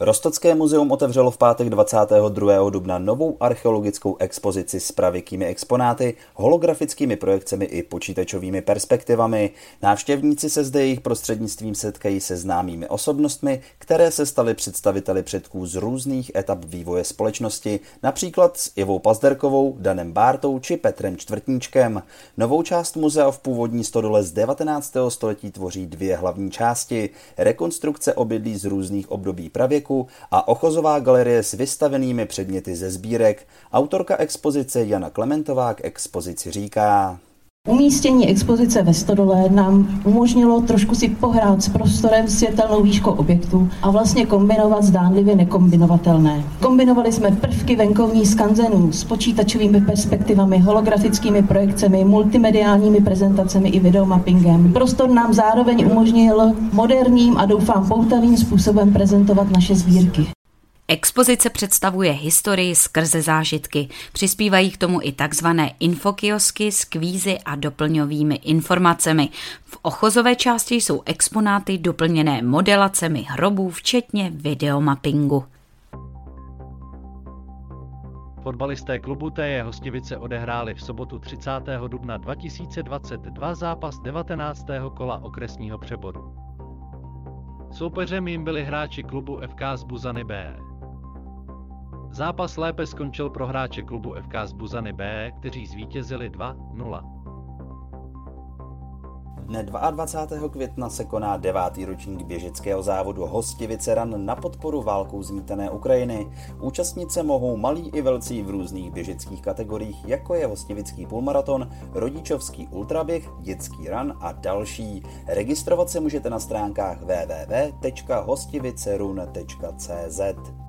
Rostocké muzeum otevřelo v pátek 22. dubna novou archeologickou expozici s pravěkými exponáty, holografickými projekcemi i počítačovými perspektivami. Návštěvníci se zde jejich prostřednictvím setkají se známými osobnostmi, které se staly představiteli předků z různých etap vývoje společnosti, například s Ivou Pazderkovou, Danem Bártou či Petrem Čtvrtníčkem. Novou část muzea v původní stodole z 19. století tvoří dvě hlavní části. Rekonstrukce obydlí z různých období pravěku parku a ochozová galerie s vystavenými předměty ze sbírek. Autorka expozice Jana Klementová k expozici říká. Umístění expozice ve Stodole nám umožnilo trošku si pohrát s prostorem světelnou výškou objektu a vlastně kombinovat zdánlivě nekombinovatelné. Kombinovali jsme prvky venkovní skanzenů s počítačovými perspektivami, holografickými projekcemi, multimediálními prezentacemi i videomappingem. Prostor nám zároveň umožnil moderním a doufám poutavým způsobem prezentovat naše sbírky. Expozice představuje historii skrze zážitky. Přispívají k tomu i takzvané infokiosky s kvízy a doplňovými informacemi. V ochozové části jsou exponáty doplněné modelacemi hrobů, včetně videomappingu. Fotbalisté klubu TJ Hostivice odehráli v sobotu 30. dubna 2022 zápas 19. kola okresního přeboru. Soupeřem jim byli hráči klubu FK z Buzany B. Zápas lépe skončil pro hráče klubu FK z Buzany B, kteří zvítězili 2-0. Dne 22. května se koná devátý ročník běžeckého závodu Hostivice Ran na podporu válkou zmítané Ukrajiny. Účastnice mohou malí i velcí v různých běžeckých kategoriích, jako je hostivický půlmaraton, rodičovský ultraběh, dětský ran a další. Registrovat se můžete na stránkách www.hostivicerun.cz.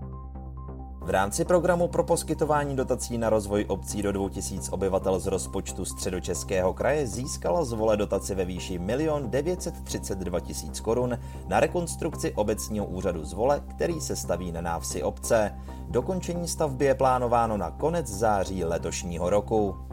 V rámci programu pro poskytování dotací na rozvoj obcí do 2000 obyvatel z rozpočtu středočeského kraje získala z vole dotaci ve výši 1 932 000 korun na rekonstrukci obecního úřadu Zvole, který se staví na návsi obce. Dokončení stavby je plánováno na konec září letošního roku.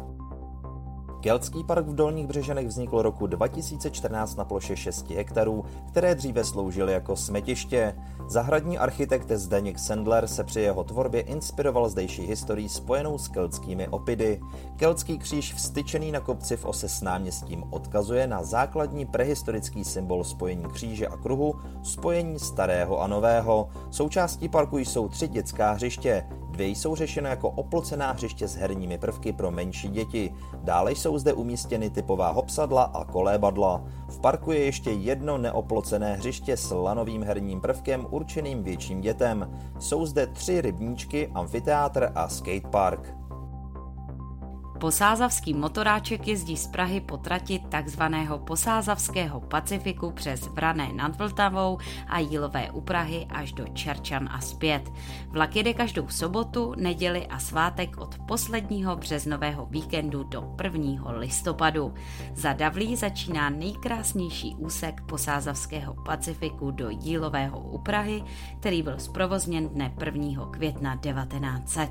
Keltský park v Dolních Břežanech vznikl roku 2014 na ploše 6 hektarů, které dříve sloužily jako smetiště. Zahradní architekt Zdeněk Sendler se při jeho tvorbě inspiroval zdejší historií spojenou s keltskými opidy. Keltský kříž vstyčený na kopci v ose s náměstím odkazuje na základní prehistorický symbol spojení kříže a kruhu, spojení starého a nového. Součástí parku jsou tři dětská hřiště, Dvě jsou řešeny jako oplocená hřiště s herními prvky pro menší děti. Dále jsou zde umístěny typová hopsadla a kolébadla. V parku je ještě jedno neoplocené hřiště s lanovým herním prvkem určeným větším dětem. Jsou zde tři rybníčky, amfiteátr a skatepark. Posázavský motoráček jezdí z Prahy po trati takzvaného Posázavského Pacifiku přes Vrané nad Vltavou a Jílové u Prahy až do Čerčan a zpět. Vlak jede každou sobotu, neděli a svátek od posledního březnového víkendu do 1. listopadu. Za Davlí začíná nejkrásnější úsek Posázavského Pacifiku do Jílového u Prahy, který byl zprovozněn dne 1. května 1900.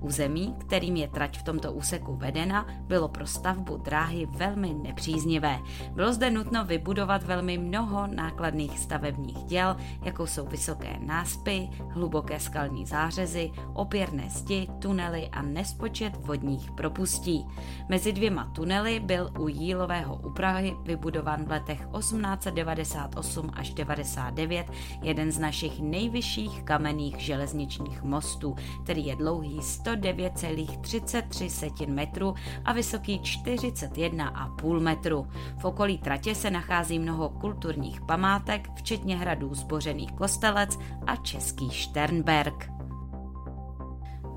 Území, kterým je trať v tomto úseku vedena, bylo pro stavbu dráhy velmi nepříznivé. Bylo zde nutno vybudovat velmi mnoho nákladných stavebních děl, jako jsou vysoké náspy, hluboké skalní zářezy, opěrné zdi, tunely a nespočet vodních propustí. Mezi dvěma tunely byl u Jílového u Prahy vybudován v letech 1898 až 99 jeden z našich nejvyšších kamenných železničních mostů, který je dlouhý 109,33 metrů a vysoký 41,5 metru. V okolí tratě se nachází mnoho kulturních památek, včetně hradů zbořených Kostelec a Český Šternberg.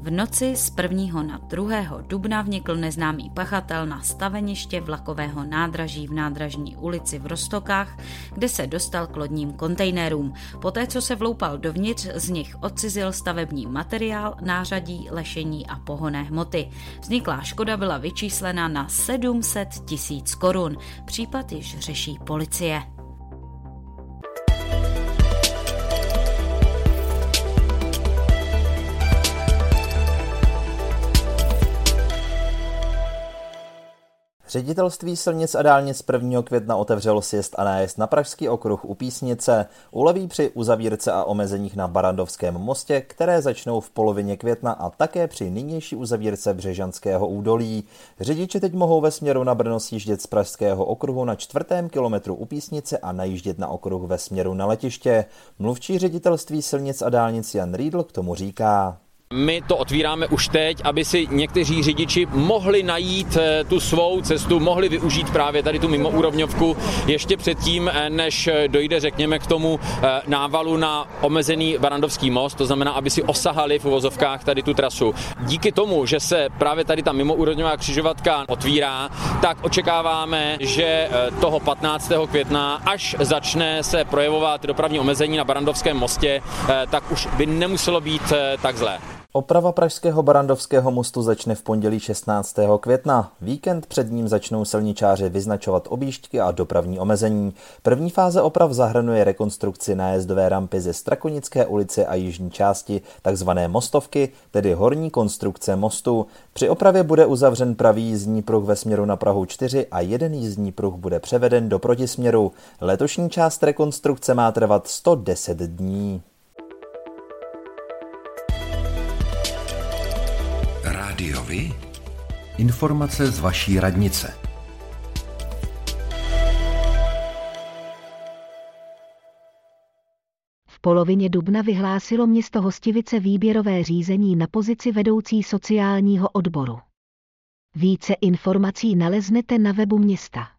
V noci z 1. na 2. dubna vnikl neznámý pachatel na staveniště vlakového nádraží v nádražní ulici v Rostokách, kde se dostal k lodním kontejnerům. Poté, co se vloupal dovnitř, z nich odcizil stavební materiál, nářadí, lešení a pohonné hmoty. Vzniklá škoda byla vyčíslena na 700 tisíc korun. Případ již řeší policie. Ředitelství silnic a dálnic 1. května otevřelo sjezd a nájezd na Pražský okruh u Písnice. Uleví při uzavírce a omezeních na Barandovském mostě, které začnou v polovině května a také při nynější uzavírce Břežanského údolí. Řidiči teď mohou ve směru na Brno sjíždět z Pražského okruhu na čtvrtém kilometru u Písnice a najíždět na okruh ve směru na letiště. Mluvčí ředitelství silnic a dálnic Jan Riedl k tomu říká. My to otvíráme už teď, aby si někteří řidiči mohli najít eh, tu svou cestu, mohli využít právě tady tu mimoúrovňovku ještě předtím, eh, než eh, dojde, řekněme, k tomu návalu na omezený Varandovský most, to znamená, aby si osahali v uvozovkách tady tu trasu. Díky tomu, že se právě tady ta mimoúrovňová křižovatka otvírá, tak očekáváme, že toho 15. května, až začne se projevovat dopravní omezení na Barandovském mostě, tak už by nemuselo být tak zlé. Oprava pražského Barandovského mostu začne v pondělí 16. května. Víkend před ním začnou silničáři vyznačovat objížďky a dopravní omezení. První fáze oprav zahrnuje rekonstrukci nájezdové rampy ze Strakonické ulice a jižní části, takzvané mostovky, tedy horní konstrukce mostu. Při opravě bude uzavřen pravý jízdní pruh ve směru na Prahu 4 a jeden jízdní pruh bude převeden do protisměru. Letošní část rekonstrukce má trvat 110 dní. Rádiovi? Informace z vaší radnice. V polovině dubna vyhlásilo město Hostivice výběrové řízení na pozici vedoucí sociálního odboru. Více informací naleznete na webu města.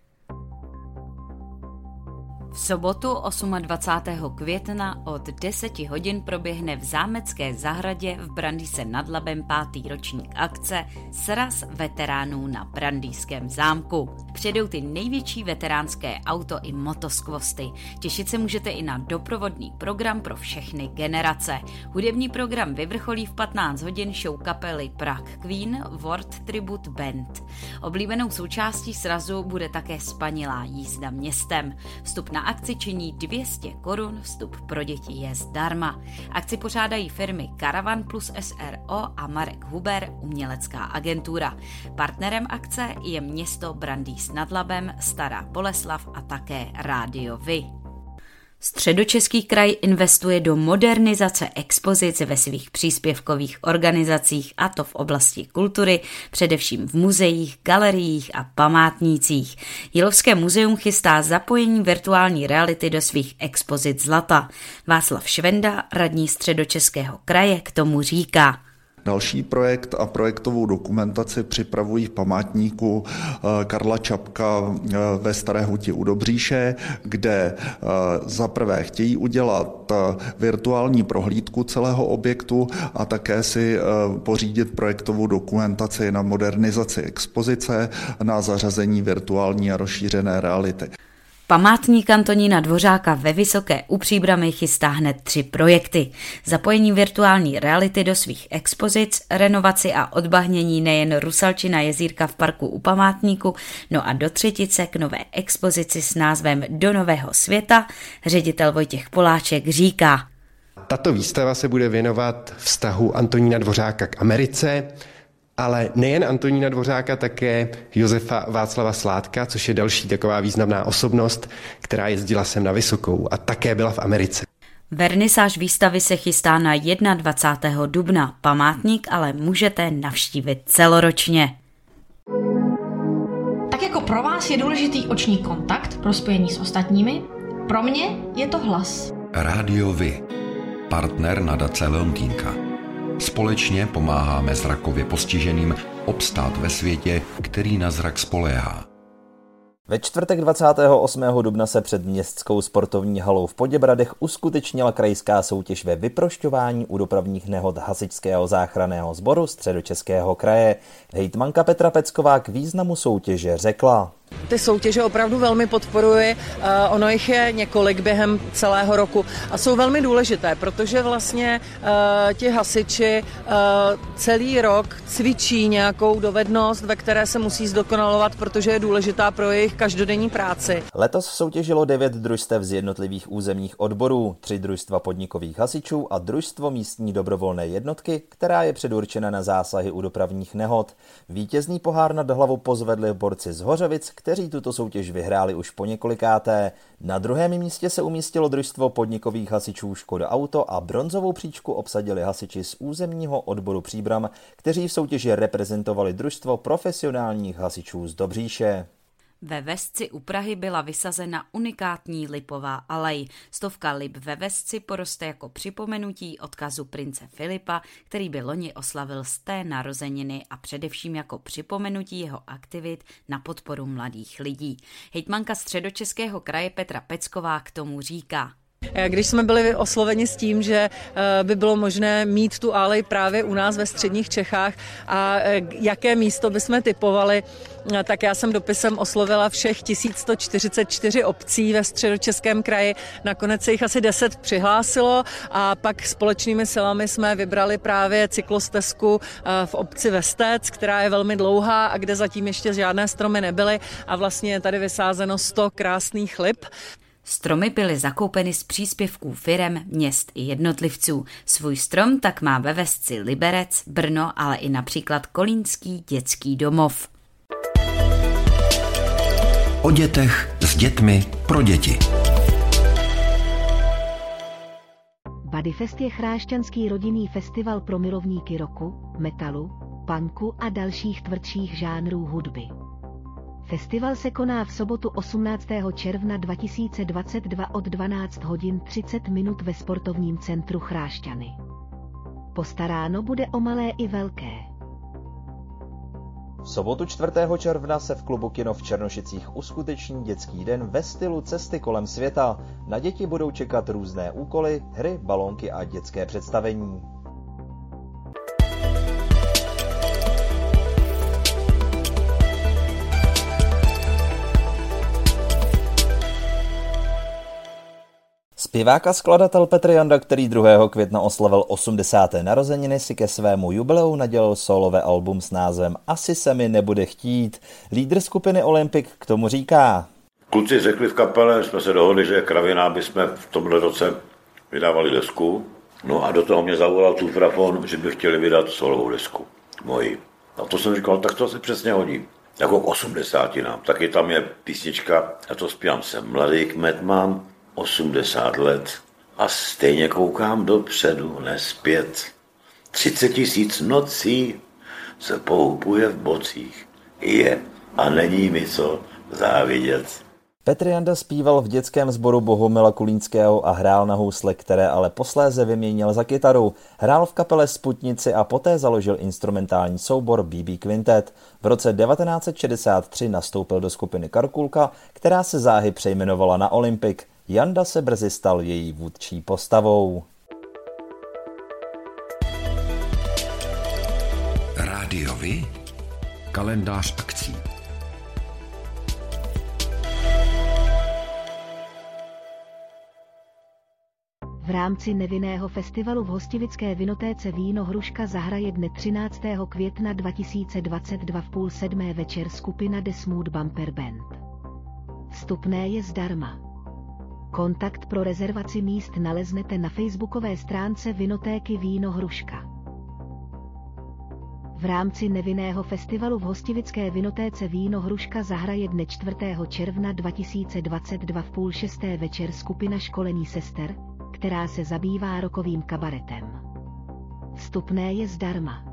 V sobotu 28. května od 10 hodin proběhne v Zámecké zahradě v Brandýse nad Labem pátý ročník akce Sraz veteránů na Brandýském zámku. Přijdou ty největší veteránské auto i motoskvosty. Těšit se můžete i na doprovodný program pro všechny generace. Hudební program vyvrcholí v 15 hodin show kapely Prague Queen World Tribute Band. Oblíbenou součástí srazu bude také spanilá jízda městem. Vstup na akci činí 200 korun, vstup pro děti je zdarma. Akci pořádají firmy Caravan plus SRO a Marek Huber, umělecká agentura. Partnerem akce je město Brandýs nad Labem, Stará Boleslav a také Rádio Vy. Středočeský kraj investuje do modernizace expozic ve svých příspěvkových organizacích a to v oblasti kultury, především v muzeích, galeriích a památnících. Jilovské muzeum chystá zapojení virtuální reality do svých expozic zlata. Václav Švenda, radní středočeského kraje, k tomu říká. Další projekt a projektovou dokumentaci připravují v památníku eh, Karla Čapka eh, ve Staré huti u Dobříše, kde eh, za prvé chtějí udělat virtuální prohlídku celého objektu a také si pořídit projektovou dokumentaci na modernizaci expozice, na zařazení virtuální a rozšířené reality. Památník Antonína Dvořáka ve Vysoké u Příbramy chystá hned tři projekty. Zapojení virtuální reality do svých expozic, renovaci a odbahnění nejen Rusalčina jezírka v parku u památníku, no a do třetice k nové expozici s názvem Do nového světa ředitel Vojtěch Poláček říká. Tato výstava se bude věnovat vztahu Antonína Dvořáka k Americe, ale nejen Antonína Dvořáka, také Josefa Václava Sládka, což je další taková významná osobnost, která jezdila sem na Vysokou a také byla v Americe. Vernisáž výstavy se chystá na 21. dubna. Památník ale můžete navštívit celoročně. Tak jako pro vás je důležitý oční kontakt pro spojení s ostatními, pro mě je to hlas. Rádio Vy, partner nadace Leontýnka. Společně pomáháme zrakově postiženým obstát ve světě, který na zrak spoléhá. Ve čtvrtek 28. dubna se před městskou sportovní halou v Poděbradech uskutečnila krajská soutěž ve vyprošťování u dopravních nehod Hasičského záchranného sboru středočeského kraje. Hejtmanka Petra Pecková k významu soutěže řekla. Ty soutěže opravdu velmi podporuji, eh, ono jich je několik během celého roku a jsou velmi důležité, protože vlastně uh, ti hasiči uh, celý rok cvičí nějakou dovednost, ve které se musí zdokonalovat, protože je důležitá pro jejich každodenní práci. Letos soutěžilo devět družstev z jednotlivých územních odborů, tři družstva podnikových hasičů a družstvo místní dobrovolné jednotky, která je předurčena na zásahy u dopravních nehod. Vítězný pohár nad hlavu pozvedli borci z Hořovic, kteří tuto soutěž vyhráli už po několikáté. Na druhém místě se umístilo družstvo podnikových hasičů Škoda Auto a bronzovou příčku obsadili hasiči z územního odboru Příbram, kteří v soutěži reprezentovali družstvo profesionálních hasičů z Dobříše. Ve Vesci u Prahy byla vysazena unikátní lipová alej. Stovka lip ve Vesci poroste jako připomenutí odkazu prince Filipa, který by loni oslavil z té narozeniny a především jako připomenutí jeho aktivit na podporu mladých lidí. Hejtmanka středočeského kraje Petra Pecková k tomu říká. Když jsme byli osloveni s tím, že eh, by bylo možné mít tu alej právě u nás ve středních Čechách a eh, jaké místo bychom typovali, eh, tak já jsem dopisem oslovila všech 1144 obcí ve středočeském kraji. Nakonec se jich asi 10 přihlásilo a pak společnými silami jsme vybrali právě cyklostezku v obci Vestec, která je velmi dlouhá a kde zatím ještě žádné stromy nebyly a vlastně je tady vysázeno 100 krásných lip. Stromy byly zakoupeny z příspěvků firem, měst i jednotlivců. Svůj strom tak má ve Vesci Liberec, Brno, ale i například Kolínský dětský domov. O dětech s dětmi pro děti. Bodyfest je chrášťanský rodinný festival pro milovníky roku, metalu, punku a dalších tvrdších žánrů hudby. Festival se koná v sobotu 18. června 2022 od 12 hodin 30 minut ve sportovním centru Chrášťany. Postaráno bude o malé i velké. V sobotu 4. června se v klubu Kino v Černošicích uskuteční dětský den ve stylu cesty kolem světa. Na děti budou čekat různé úkoly, hry, balónky a dětské představení. Zpěvák a skladatel Petr Janda, který 2. května oslavil 80. narozeniny, si ke svému jubileu nadělal solové album s názvem Asi se mi nebude chtít. Lídr skupiny Olympic k tomu říká. Kluci řekli v kapele, jsme se dohodli, že kravina, aby jsme v tomhle roce vydávali desku. No a do toho mě zavolal Tufrafon, že by chtěli vydat solovou desku. Moji. A to jsem říkal, tak to se přesně hodí. Jako k 80 nám. Taky tam je písnička, já to zpívám, jsem mladý kmet mám, 80 let a stejně koukám dopředu, nespět. 30 tisíc nocí se poupuje v bocích. Je a není mi co závidět. Petr Janda zpíval v dětském sboru Bohumila Kulínského a hrál na housle, které ale posléze vyměnil za kytaru. Hrál v kapele Sputnici a poté založil instrumentální soubor BB Quintet. V roce 1963 nastoupil do skupiny Karkulka, která se záhy přejmenovala na Olympic. Janda se brzy stal její vůdčí postavou. Rádiovi? Kalendář akcí. V rámci nevinného festivalu v hostivické vinotéce Víno Hruška zahraje dne 13. května 2022 v půl sedmé večer skupina The Smooth Bumper Band. Vstupné je zdarma. Kontakt pro rezervaci míst naleznete na facebookové stránce Vinotéky Víno Hruška. V rámci nevinného festivalu v hostivické vinotéce Víno Hruška zahraje dne 4. června 2022 v půl šesté večer skupina školení sester, která se zabývá rokovým kabaretem. Vstupné je zdarma.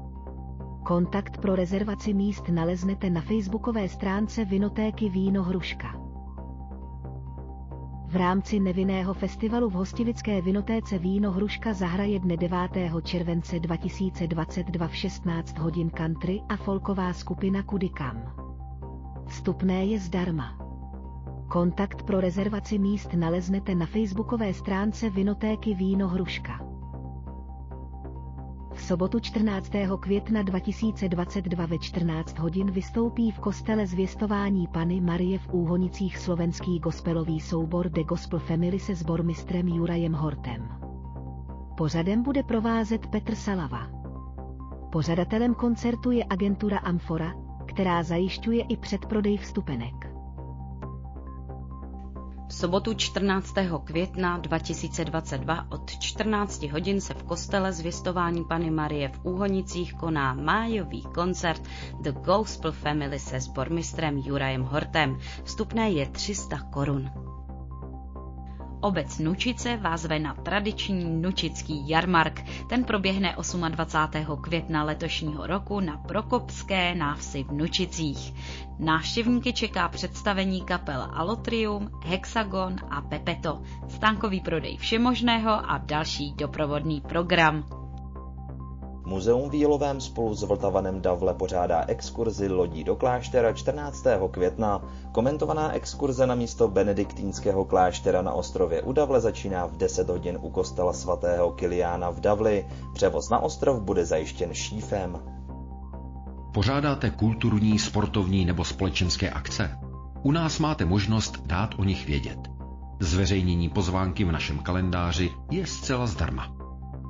Kontakt pro rezervaci míst naleznete na facebookové stránce Vinotéky Víno Hruška. V rámci nevinného festivalu v hostivické vinotéce Víno Hruška zahraje dne 9. července 2022 v 16 hodin country a folková skupina Kudikam. Vstupné je zdarma. Kontakt pro rezervaci míst naleznete na facebookové stránce Vinotéky Víno Hruška. Sobotu 14. května 2022 ve 14 hodin vystoupí v kostele zvěstování Pany Marie v Úhonicích slovenský gospelový soubor The Gospel Family se sbormistrem Jurajem Hortem. Pořadem bude provázet Petr Salava. Pořadatelem koncertu je agentura Amfora, která zajišťuje i předprodej vstupenek. V sobotu 14. května 2022 od 14 hodin se v kostele zvěstování Pany Marie v Úhonicích koná májový koncert The Gospel Family se sbormistrem Jurajem Hortem. Vstupné je 300 korun. Obec Nučice vás zve na tradiční nučický jarmark. Ten proběhne 28. května letošního roku na Prokopské návsi v Nučicích. Návštěvníky čeká představení kapel Alotrium, Hexagon a Pepeto, stánkový prodej všemožného a další doprovodný program. Muzeum v Jílovém spolu s Vltavanem Davle pořádá exkurzi lodí do kláštera 14. května. Komentovaná exkurze na místo benediktínského kláštera na ostrově u Davle začíná v 10 hodin u kostela svatého Kiliána v Davli. Převoz na ostrov bude zajištěn šífem. Pořádáte kulturní, sportovní nebo společenské akce? U nás máte možnost dát o nich vědět. Zveřejnění pozvánky v našem kalendáři je zcela zdarma.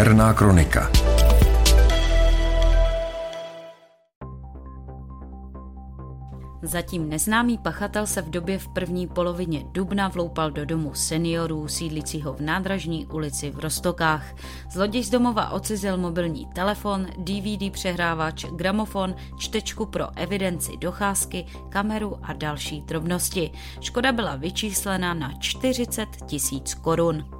Černá kronika. Zatím neznámý pachatel se v době v první polovině dubna vloupal do domu seniorů sídlícího v nádražní ulici v Rostokách. Zloděj z domova ocizil mobilní telefon, DVD přehrávač, gramofon, čtečku pro evidenci docházky, kameru a další drobnosti. Škoda byla vyčíslena na 40 tisíc korun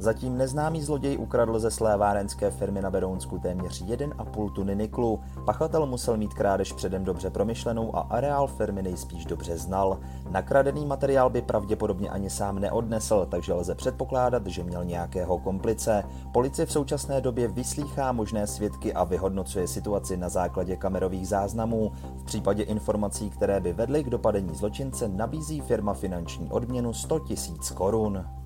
Zatím neznámý zloděj ukradl ze slévárenské firmy na Berounsku téměř 1,5 tuny niklu. Pachatel musel mít krádež předem dobře promyšlenou a areál firmy nejspíš dobře znal. Nakradený materiál by pravděpodobně ani sám neodnesl, takže lze předpokládat, že měl nějakého komplice. Policie v současné době vyslýchá možné svědky a vyhodnocuje situaci na základě kamerových záznamů. V případě informací, které by vedly k dopadení zločince, nabízí firma finanční odměnu 100 000 korun.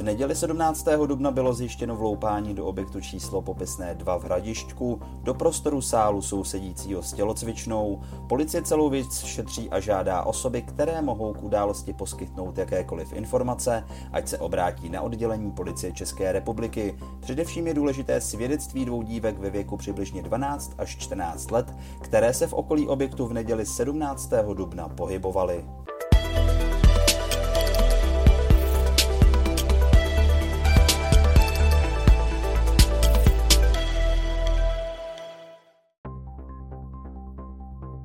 V neděli 17. dubna bylo zjištěno vloupání do objektu číslo popisné 2 v Hradišťku, do prostoru sálu sousedícího s tělocvičnou. Policie celou věc šetří a žádá osoby, které mohou k události poskytnout jakékoliv informace, ať se obrátí na oddělení policie České republiky. Především je důležité svědectví dvou dívek ve věku přibližně 12 až 14 let, které se v okolí objektu v neděli 17. dubna pohybovaly.